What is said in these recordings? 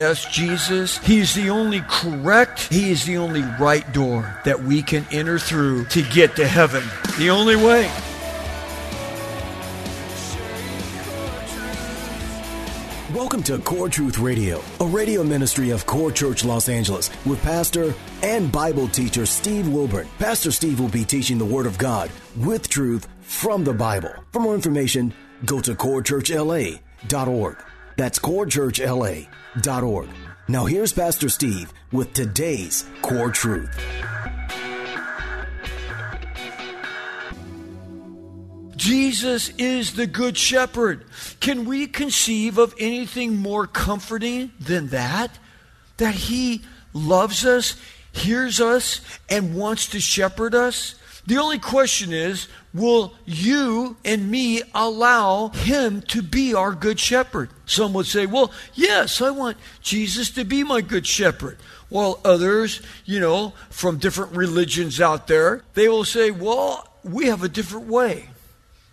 Yes, Jesus. He is the only correct, He is the only right door that we can enter through to get to heaven. The only way. Welcome to Core Truth Radio, a radio ministry of Core Church Los Angeles with pastor and Bible teacher Steve Wilburn. Pastor Steve will be teaching the Word of God with truth from the Bible. For more information, go to corechurchla.org. That's corechurchla.org. Now here's Pastor Steve with today's Core Truth. Jesus is the Good Shepherd. Can we conceive of anything more comforting than that? That He loves us, hears us, and wants to shepherd us? The only question is will you and me allow Him to be our Good Shepherd? Some would say, well, yes, I want Jesus to be my Good Shepherd. While others, you know, from different religions out there, they will say, well, we have a different way.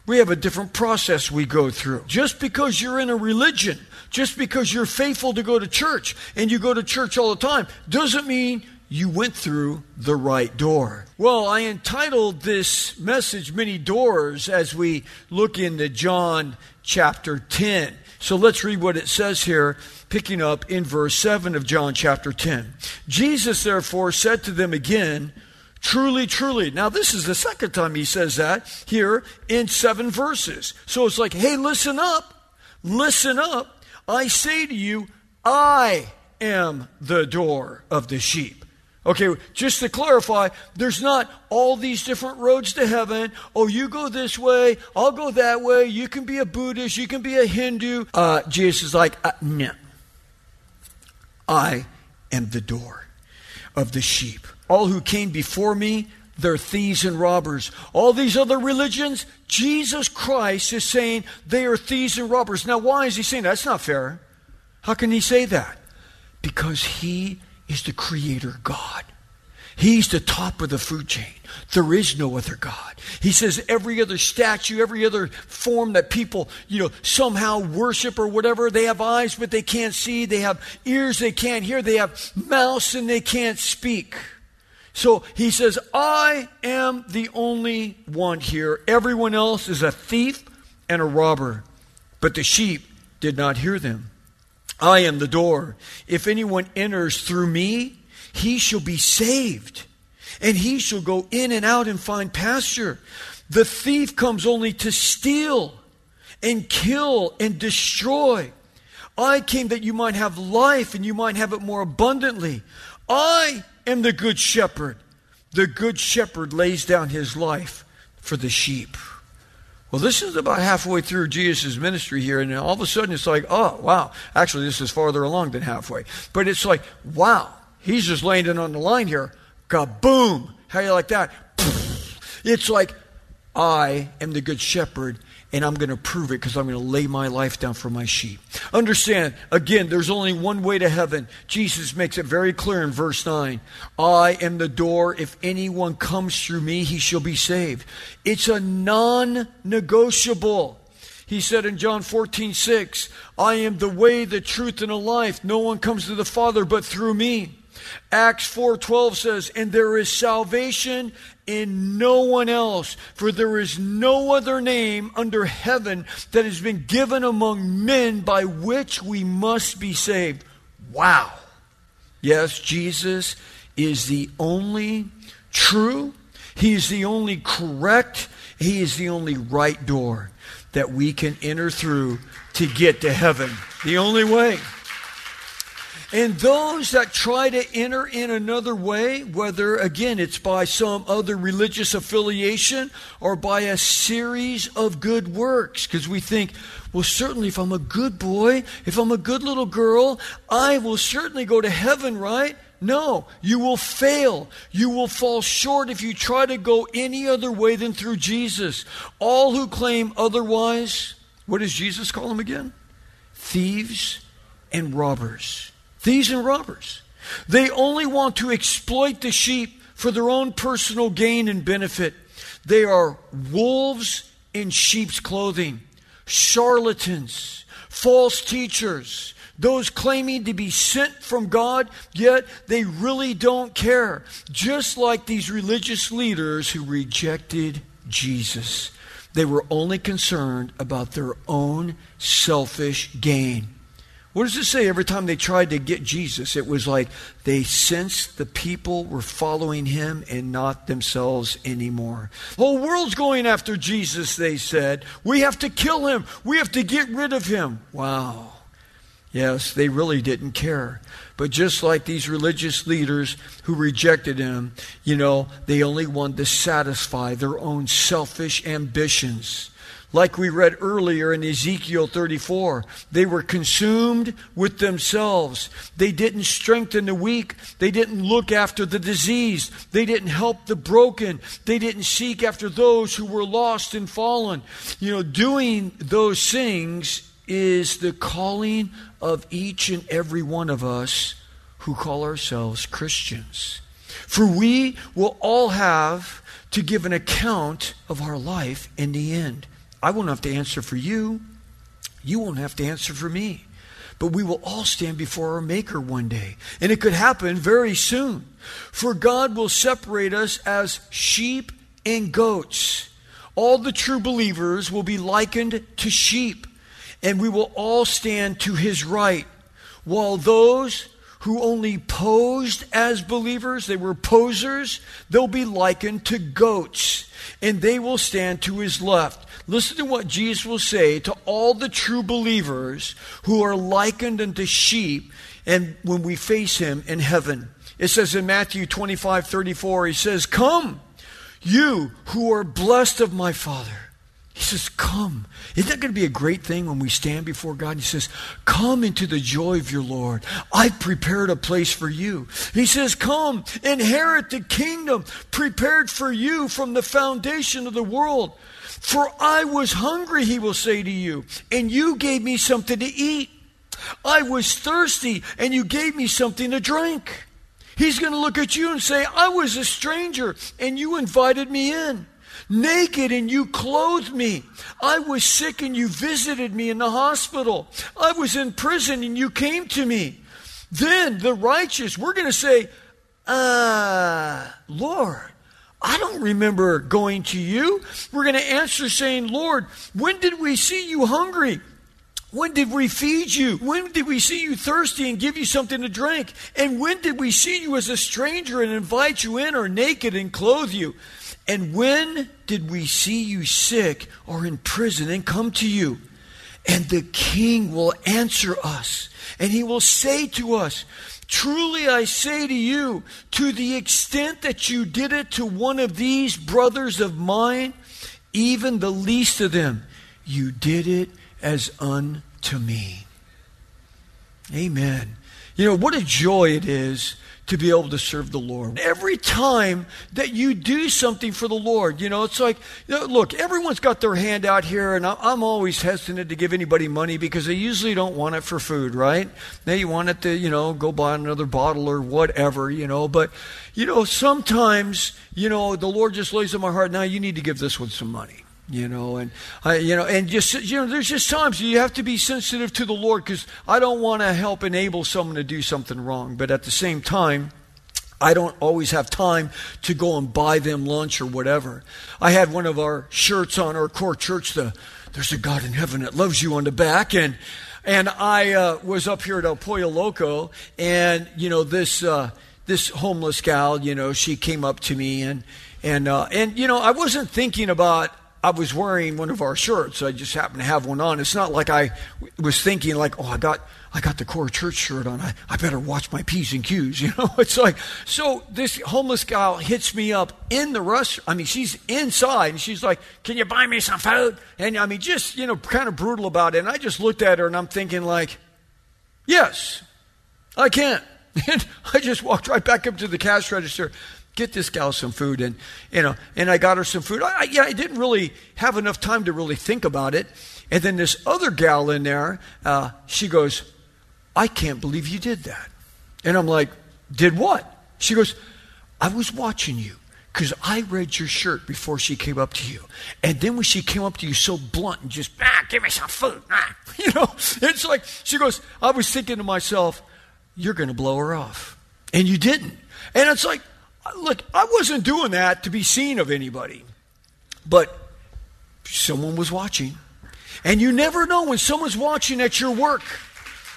We have a different process we go through. Just because you're in a religion, just because you're faithful to go to church and you go to church all the time, doesn't mean you went through the right door. Well, I entitled this message Many Doors as we look into John chapter 10. So let's read what it says here, picking up in verse 7 of John chapter 10. Jesus therefore said to them again, Truly, truly. Now, this is the second time he says that here in seven verses. So it's like, hey, listen up. Listen up. I say to you, I am the door of the sheep. Okay, just to clarify, there's not all these different roads to heaven. Oh, you go this way, I'll go that way. You can be a Buddhist, you can be a Hindu. Uh, Jesus is like, uh, no. I am the door of the sheep. All who came before me, they're thieves and robbers. All these other religions, Jesus Christ is saying they are thieves and robbers. Now, why is he saying that? That's not fair. How can he say that? Because he is the creator God. He's the top of the food chain. There is no other God. He says every other statue, every other form that people, you know, somehow worship or whatever, they have eyes but they can't see, they have ears they can't hear, they have mouths and they can't speak. So he says, I am the only one here. Everyone else is a thief and a robber. But the sheep did not hear them. I am the door. If anyone enters through me, he shall be saved, and he shall go in and out and find pasture. The thief comes only to steal and kill and destroy. I came that you might have life and you might have it more abundantly. I am the good shepherd. The good shepherd lays down his life for the sheep. Well, this is about halfway through Jesus' ministry here, and all of a sudden it's like, oh, wow. Actually, this is farther along than halfway. But it's like, wow, he's just laying it on the line here. Kaboom! How you like that? It's like, I am the good shepherd, and I'm going to prove it because I'm going to lay my life down for my sheep. Understand, again, there's only one way to heaven. Jesus makes it very clear in verse 9 I am the door. If anyone comes through me, he shall be saved. It's a non negotiable. He said in John 14, 6, I am the way, the truth, and the life. No one comes to the Father but through me. Acts 4:12 says, "And there is salvation in no one else, for there is no other name under heaven that has been given among men by which we must be saved." Wow. Yes, Jesus is the only true, he is the only correct, he is the only right door that we can enter through to get to heaven. The only way. And those that try to enter in another way, whether again it's by some other religious affiliation or by a series of good works, because we think, well, certainly if I'm a good boy, if I'm a good little girl, I will certainly go to heaven, right? No, you will fail. You will fall short if you try to go any other way than through Jesus. All who claim otherwise, what does Jesus call them again? Thieves and robbers. Thieves and robbers. They only want to exploit the sheep for their own personal gain and benefit. They are wolves in sheep's clothing, charlatans, false teachers, those claiming to be sent from God, yet they really don't care. Just like these religious leaders who rejected Jesus. They were only concerned about their own selfish gain. What does it say every time they tried to get Jesus? It was like they sensed the people were following him and not themselves anymore. The whole world's going after Jesus, they said. We have to kill him. We have to get rid of him. Wow. Yes, they really didn't care. But just like these religious leaders who rejected him, you know, they only wanted to satisfy their own selfish ambitions. Like we read earlier in Ezekiel 34, they were consumed with themselves. They didn't strengthen the weak. They didn't look after the diseased. They didn't help the broken. They didn't seek after those who were lost and fallen. You know, doing those things is the calling of each and every one of us who call ourselves Christians. For we will all have to give an account of our life in the end. I won't have to answer for you. You won't have to answer for me. But we will all stand before our Maker one day. And it could happen very soon. For God will separate us as sheep and goats. All the true believers will be likened to sheep and we will all stand to his right, while those who only posed as believers, they were posers, they'll be likened to goats, and they will stand to his left. Listen to what Jesus will say to all the true believers who are likened unto sheep, and when we face him in heaven. It says in Matthew 25 34, he says, Come, you who are blessed of my Father he says, Come. Isn't that going to be a great thing when we stand before God? He says, Come into the joy of your Lord. I've prepared a place for you. He says, Come, inherit the kingdom prepared for you from the foundation of the world. For I was hungry, he will say to you, and you gave me something to eat. I was thirsty, and you gave me something to drink. He's going to look at you and say, I was a stranger, and you invited me in naked and you clothed me. I was sick and you visited me in the hospital. I was in prison and you came to me. Then the righteous, we're going to say, uh, Lord, I don't remember going to you. We're going to answer saying, Lord, when did we see you hungry? When did we feed you? When did we see you thirsty and give you something to drink? And when did we see you as a stranger and invite you in or naked and clothe you? And when did we see you sick or in prison and come to you? And the king will answer us, and he will say to us, Truly I say to you, to the extent that you did it to one of these brothers of mine, even the least of them, you did it as unto me. Amen. You know, what a joy it is to be able to serve the Lord. Every time that you do something for the Lord, you know, it's like, you know, look, everyone's got their hand out here, and I'm always hesitant to give anybody money because they usually don't want it for food, right? They want it to, you know, go buy another bottle or whatever, you know. But, you know, sometimes, you know, the Lord just lays on my heart, now you need to give this one some money you know and I, you know and just you know there's just times you have to be sensitive to the lord because i don't want to help enable someone to do something wrong but at the same time I don't always have time to go and buy them lunch or whatever. I had one of our shirts on our core church, the There's a God in heaven that loves you on the back. And, and I uh, was up here at El Pollo Loco, and, you know, this, uh, this homeless gal, you know, she came up to me, and, and, uh, and, you know, I wasn't thinking about I was wearing one of our shirts. I just happened to have one on. It's not like I was thinking like, oh, I got I got the core church shirt on. I, I better watch my P's and Q's. You know, it's like, so this homeless gal hits me up in the restaurant. I mean, she's inside and she's like, Can you buy me some food? And I mean, just, you know, kind of brutal about it. And I just looked at her and I'm thinking, like, Yes, I can. And I just walked right back up to the cash register get this gal some food and you know and i got her some food I, yeah i didn't really have enough time to really think about it and then this other gal in there uh, she goes I can't believe you did that. And I'm like, Did what? She goes, I was watching you because I read your shirt before she came up to you. And then when she came up to you so blunt and just, ah, give me some food. Ah. You know, it's like, she goes, I was thinking to myself, you're going to blow her off. And you didn't. And it's like, look, I wasn't doing that to be seen of anybody. But someone was watching. And you never know when someone's watching at your work.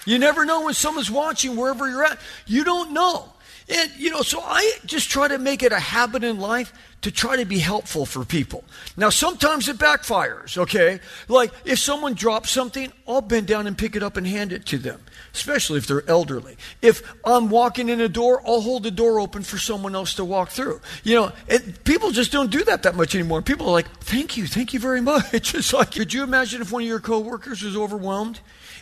You never know when someone's watching wherever you're at. You don't know. And, you know, so I just try to make it a habit in life to try to be helpful for people. Now, sometimes it backfires, okay? Like, if someone drops something, I'll bend down and pick it up and hand it to them, especially if they're elderly. If I'm walking in a door, I'll hold the door open for someone else to walk through. You know, it, people just don't do that that much anymore. People are like, thank you, thank you very much. It's like, could you imagine if one of your coworkers was overwhelmed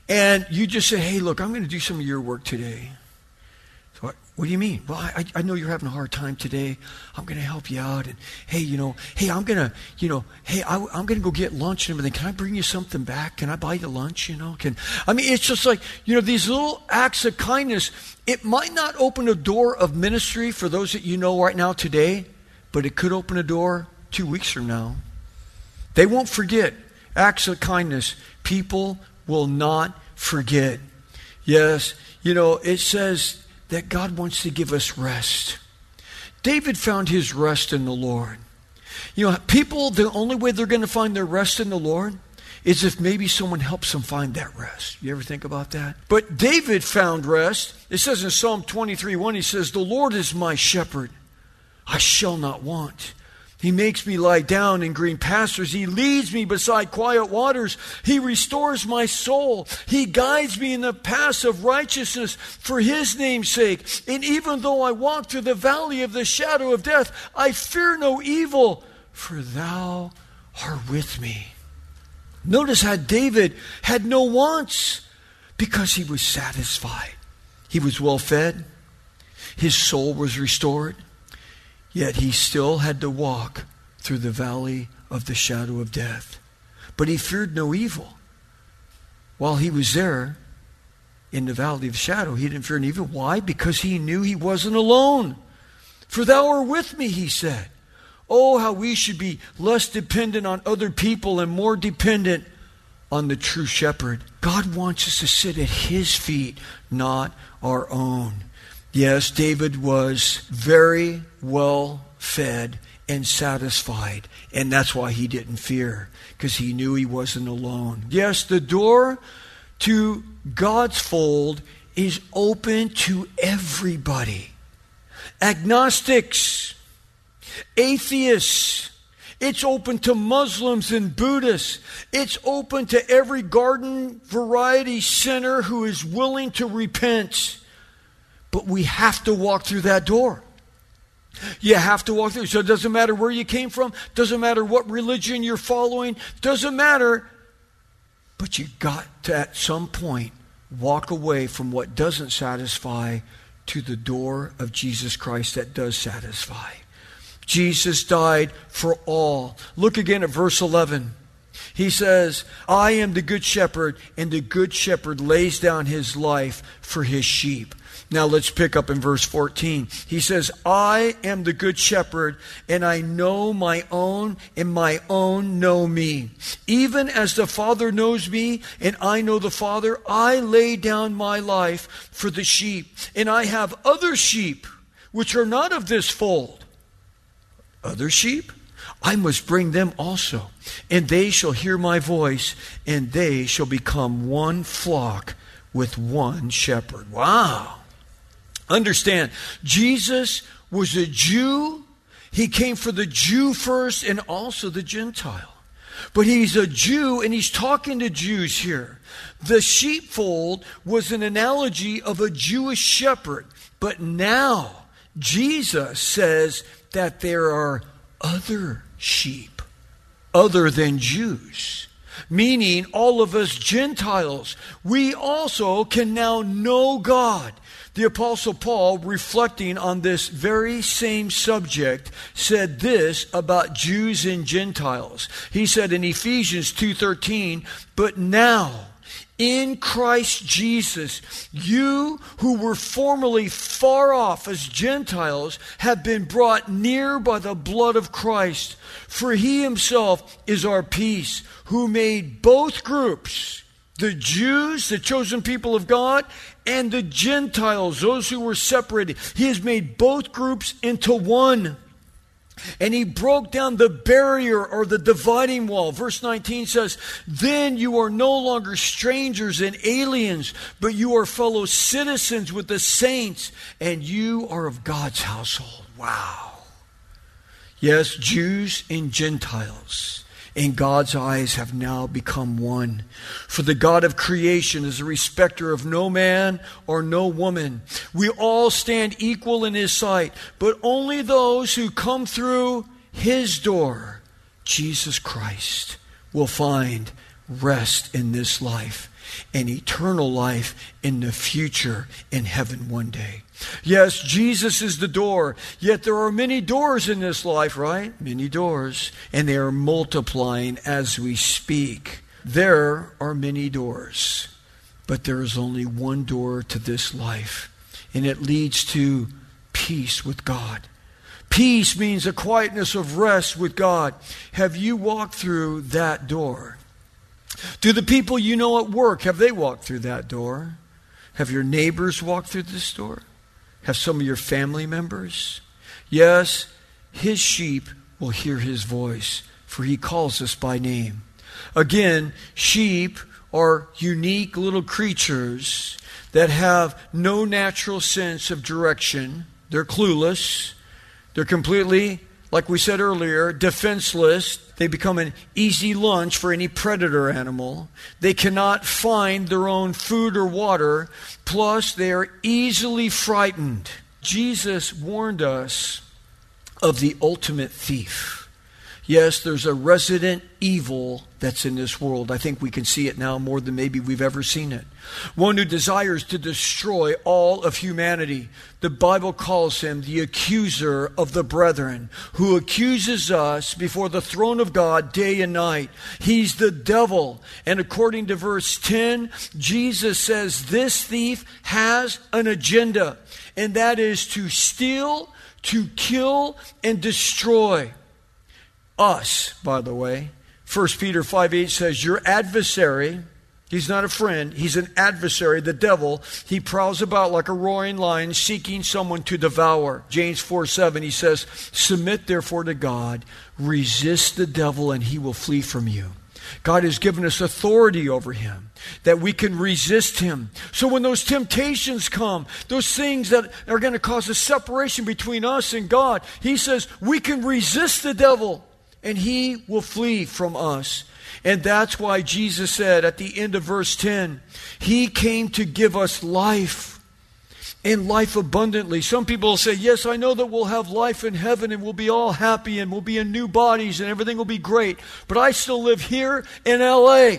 and you just say, hey, look, I'm going to do some of your work today. What do you mean? Well, I, I know you're having a hard time today. I'm going to help you out. And hey, you know, hey, I'm going to, you know, hey, I, am going to go get lunch and everything. Can I bring you something back? Can I buy you lunch? You know, can, I mean, it's just like, you know, these little acts of kindness. It might not open a door of ministry for those that you know right now today, but it could open a door two weeks from now. They won't forget acts of kindness. People will not forget. Yes, you know, it says that God wants to give us rest. David found his rest in the Lord. You know, people, the only way they're going to find their rest in the Lord is if maybe someone helps them find that rest. You ever think about that? But David found rest. It says in Psalm 23 1, he says, The Lord is my shepherd. I shall not want. He makes me lie down in green pastures. He leads me beside quiet waters. He restores my soul. He guides me in the paths of righteousness for his name's sake. And even though I walk through the valley of the shadow of death, I fear no evil, for thou art with me. Notice how David had no wants because he was satisfied. He was well fed. His soul was restored. Yet he still had to walk through the valley of the shadow of death. But he feared no evil. While he was there in the valley of shadow, he didn't fear an evil. Why? Because he knew he wasn't alone. For thou art with me, he said. Oh, how we should be less dependent on other people and more dependent on the true shepherd. God wants us to sit at his feet, not our own. Yes, David was very well fed and satisfied, and that's why he didn't fear, because he knew he wasn't alone. Yes, the door to God's fold is open to everybody agnostics, atheists. It's open to Muslims and Buddhists. It's open to every garden variety sinner who is willing to repent. But we have to walk through that door. You have to walk through. So it doesn't matter where you came from, doesn't matter what religion you're following, doesn't matter. But you got to, at some point, walk away from what doesn't satisfy to the door of Jesus Christ that does satisfy. Jesus died for all. Look again at verse 11. He says, I am the good shepherd, and the good shepherd lays down his life for his sheep. Now let's pick up in verse 14. He says, I am the good shepherd, and I know my own, and my own know me. Even as the Father knows me, and I know the Father, I lay down my life for the sheep. And I have other sheep, which are not of this fold. Other sheep? I must bring them also, and they shall hear my voice, and they shall become one flock with one shepherd. Wow. Understand, Jesus was a Jew. He came for the Jew first and also the Gentile. But he's a Jew and he's talking to Jews here. The sheepfold was an analogy of a Jewish shepherd. But now Jesus says that there are other sheep other than Jews meaning all of us Gentiles, we also can now know God. The Apostle Paul, reflecting on this very same subject, said this about Jews and Gentiles. He said in Ephesians 2:13, "But now in Christ Jesus, you who were formerly far off as Gentiles have been brought near by the blood of Christ. For he himself is our peace, who made both groups, the Jews, the chosen people of God, and the Gentiles, those who were separated. He has made both groups into one and he broke down the barrier or the dividing wall. Verse 19 says, Then you are no longer strangers and aliens, but you are fellow citizens with the saints, and you are of God's household. Wow. Yes, Jews and Gentiles in God's eyes have now become one. For the God of creation is a respecter of no man or no woman. We all stand equal in his sight, but only those who come through his door, Jesus Christ, will find rest in this life and eternal life in the future in heaven one day. Yes, Jesus is the door, yet there are many doors in this life, right? Many doors, and they are multiplying as we speak. There are many doors, but there is only one door to this life, and it leads to peace with God. Peace means a quietness of rest with God. Have you walked through that door? Do the people you know at work, have they walked through that door? Have your neighbors walked through this door? Have some of your family members? Yes, his sheep will hear his voice, for he calls us by name. Again, sheep are unique little creatures that have no natural sense of direction. They're clueless. They're completely, like we said earlier, defenseless. They become an easy lunch for any predator animal. They cannot find their own food or water. Plus, they are easily frightened. Jesus warned us of the ultimate thief. Yes, there's a resident evil that's in this world. I think we can see it now more than maybe we've ever seen it. One who desires to destroy all of humanity. The Bible calls him the accuser of the brethren, who accuses us before the throne of God day and night. He's the devil. And according to verse 10, Jesus says this thief has an agenda, and that is to steal, to kill, and destroy us, by the way. 1 Peter 5 8 says, Your adversary, he's not a friend, he's an adversary, the devil. He prowls about like a roaring lion, seeking someone to devour. James 4 7, he says, Submit therefore to God, resist the devil, and he will flee from you. God has given us authority over him that we can resist him. So when those temptations come, those things that are going to cause a separation between us and God, he says we can resist the devil and he will flee from us. And that's why Jesus said at the end of verse 10, He came to give us life and life abundantly. Some people say, Yes, I know that we'll have life in heaven and we'll be all happy and we'll be in new bodies and everything will be great. But I still live here in LA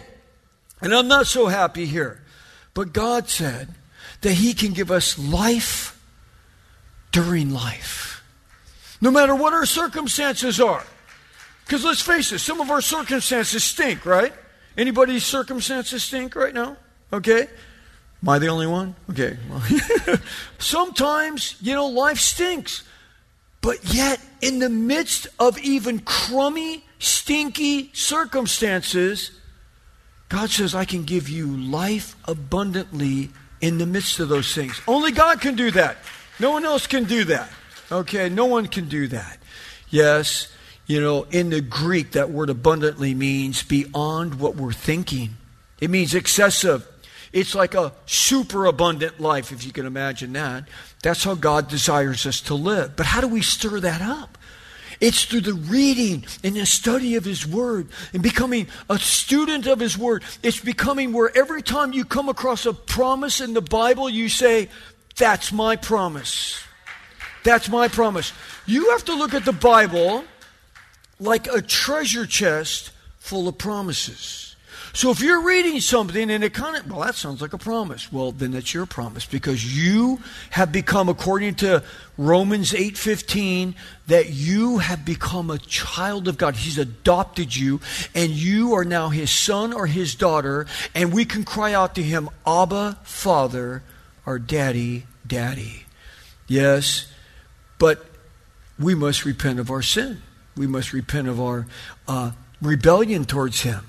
and I'm not so happy here. But God said that He can give us life during life, no matter what our circumstances are. Because let's face it, some of our circumstances stink, right? Anybody's circumstances stink right now? Okay. Am I the only one? Okay. Well, Sometimes, you know, life stinks. But yet, in the midst of even crummy, stinky circumstances, God says, I can give you life abundantly in the midst of those things. Only God can do that. No one else can do that. Okay? No one can do that. Yes, you know, in the Greek, that word abundantly means beyond what we're thinking. It means excessive. It's like a super abundant life, if you can imagine that. That's how God desires us to live. But how do we stir that up? It's through the reading and the study of His Word and becoming a student of His Word. It's becoming where every time you come across a promise in the Bible, you say, That's my promise. That's my promise. You have to look at the Bible like a treasure chest full of promises. So if you're reading something and it kind of, well, that sounds like a promise. Well, then it's your promise because you have become, according to Romans 8:15, that you have become a child of God. He's adopted you, and you are now his son or his daughter, and we can cry out to him, Abba, Father, or Daddy, Daddy. Yes, but we must repent of our sin. We must repent of our uh, rebellion towards him.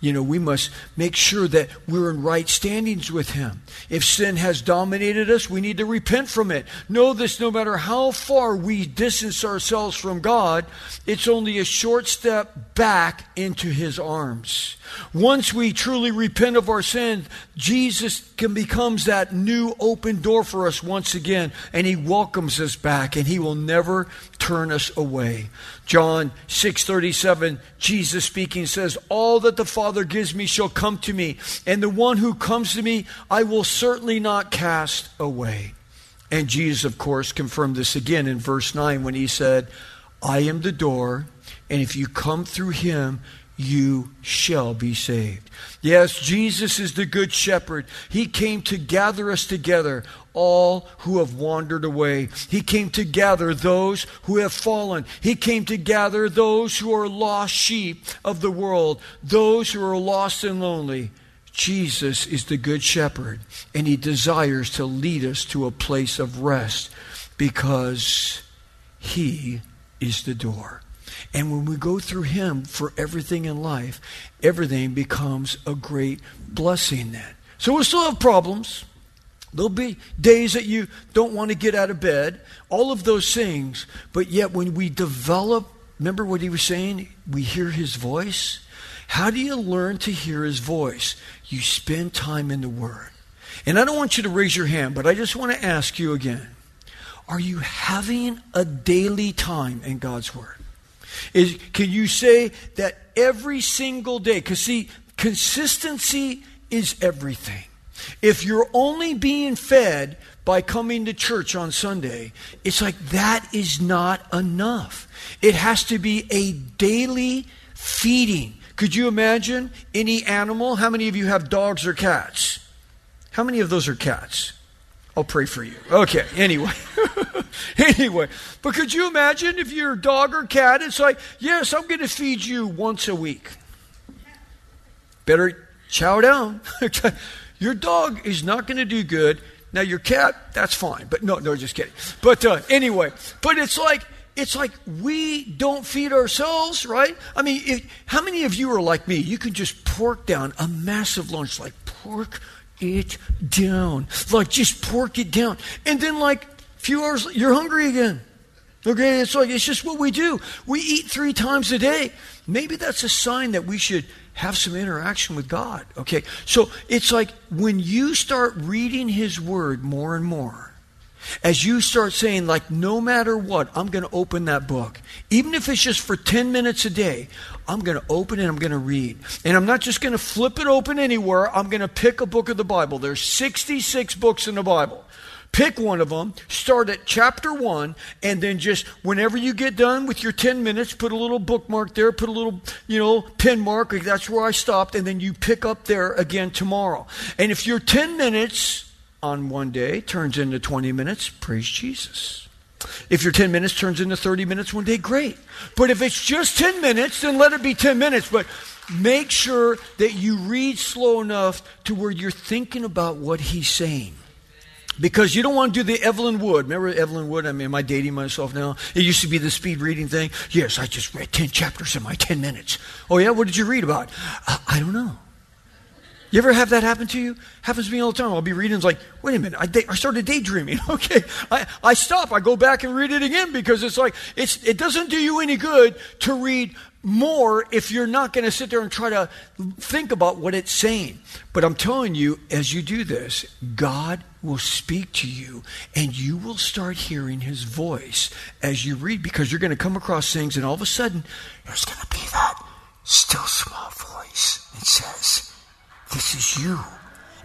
You know, we must make sure that we're in right standings with Him. If sin has dominated us, we need to repent from it. Know this no matter how far we distance ourselves from God, it's only a short step back into His arms. Once we truly repent of our sins, Jesus can becomes that new open door for us once again, and He welcomes us back, and He will never turn us away. John 6:37 Jesus speaking says all that the Father gives me shall come to me and the one who comes to me I will certainly not cast away. And Jesus of course confirmed this again in verse 9 when he said I am the door and if you come through him you shall be saved. Yes, Jesus is the good shepherd. He came to gather us together, all who have wandered away. He came to gather those who have fallen. He came to gather those who are lost sheep of the world, those who are lost and lonely. Jesus is the good shepherd, and he desires to lead us to a place of rest because he is the door. And when we go through Him for everything in life, everything becomes a great blessing then. So we'll still have problems. There'll be days that you don't want to get out of bed, all of those things. But yet, when we develop, remember what he was saying? We hear his voice. How do you learn to hear his voice? You spend time in the Word. And I don't want you to raise your hand, but I just want to ask you again Are you having a daily time in God's Word? Is, can you say that every single day? Because, see, consistency is everything. If you're only being fed by coming to church on Sunday, it's like that is not enough. It has to be a daily feeding. Could you imagine any animal? How many of you have dogs or cats? How many of those are cats? I'll pray for you. Okay, anyway. anyway, but could you imagine if you're a dog or cat, it's like, yes, I'm going to feed you once a week. Better chow down. your dog is not going to do good. Now, your cat, that's fine. But no, no, just kidding. But uh, anyway, but it's like, it's like we don't feed ourselves, right? I mean, how many of you are like me? You can just pork down a massive lunch, like pork it down. Like, just pork it down. And then, like, a few hours, you're hungry again. Okay, it's like, it's just what we do. We eat three times a day. Maybe that's a sign that we should have some interaction with God. Okay, so it's like when you start reading His Word more and more, as you start saying, like, no matter what, I'm going to open that book. Even if it's just for 10 minutes a day, I'm going to open it I'm going to read. And I'm not just going to flip it open anywhere. I'm going to pick a book of the Bible. There's 66 books in the Bible. Pick one of them, start at chapter one, and then just whenever you get done with your 10 minutes, put a little bookmark there, put a little, you know, pin mark. That's where I stopped. And then you pick up there again tomorrow. And if your 10 minutes on one day turns into 20 minutes, praise Jesus. If your 10 minutes turns into 30 minutes one day, great. But if it's just 10 minutes, then let it be 10 minutes. But make sure that you read slow enough to where you're thinking about what he's saying. Because you don't want to do the Evelyn Wood. Remember Evelyn Wood? I mean, am I dating myself now? It used to be the speed reading thing. Yes, I just read 10 chapters in my 10 minutes. Oh, yeah? What did you read about? Uh, I don't know. You ever have that happen to you? Happens to me all the time. I'll be reading, it's like, wait a minute, I, day, I started daydreaming. Okay, I, I stop, I go back and read it again because it's like, it's, it doesn't do you any good to read more if you're not going to sit there and try to think about what it's saying. But I'm telling you, as you do this, God will speak to you and you will start hearing his voice as you read because you're going to come across things and all of a sudden there's going to be that still small voice that says, This is you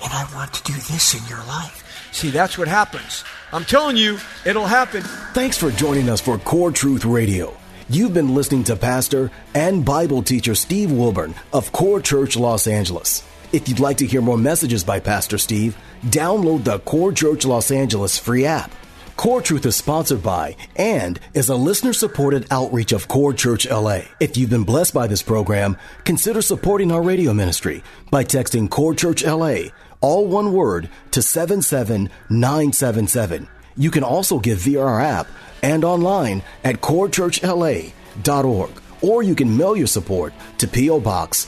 and I want to do this in your life. See, that's what happens. I'm telling you, it'll happen. Thanks for joining us for Core Truth Radio. You've been listening to Pastor and Bible teacher Steve Wilburn of Core Church Los Angeles. If you'd like to hear more messages by Pastor Steve, download the Core Church Los Angeles free app. Core Truth is sponsored by and is a listener supported outreach of Core Church LA. If you've been blessed by this program, consider supporting our radio ministry by texting Core Church LA, all one word, to 77977. You can also give via our app and online at corechurchla.org. Or you can mail your support to P.O. Box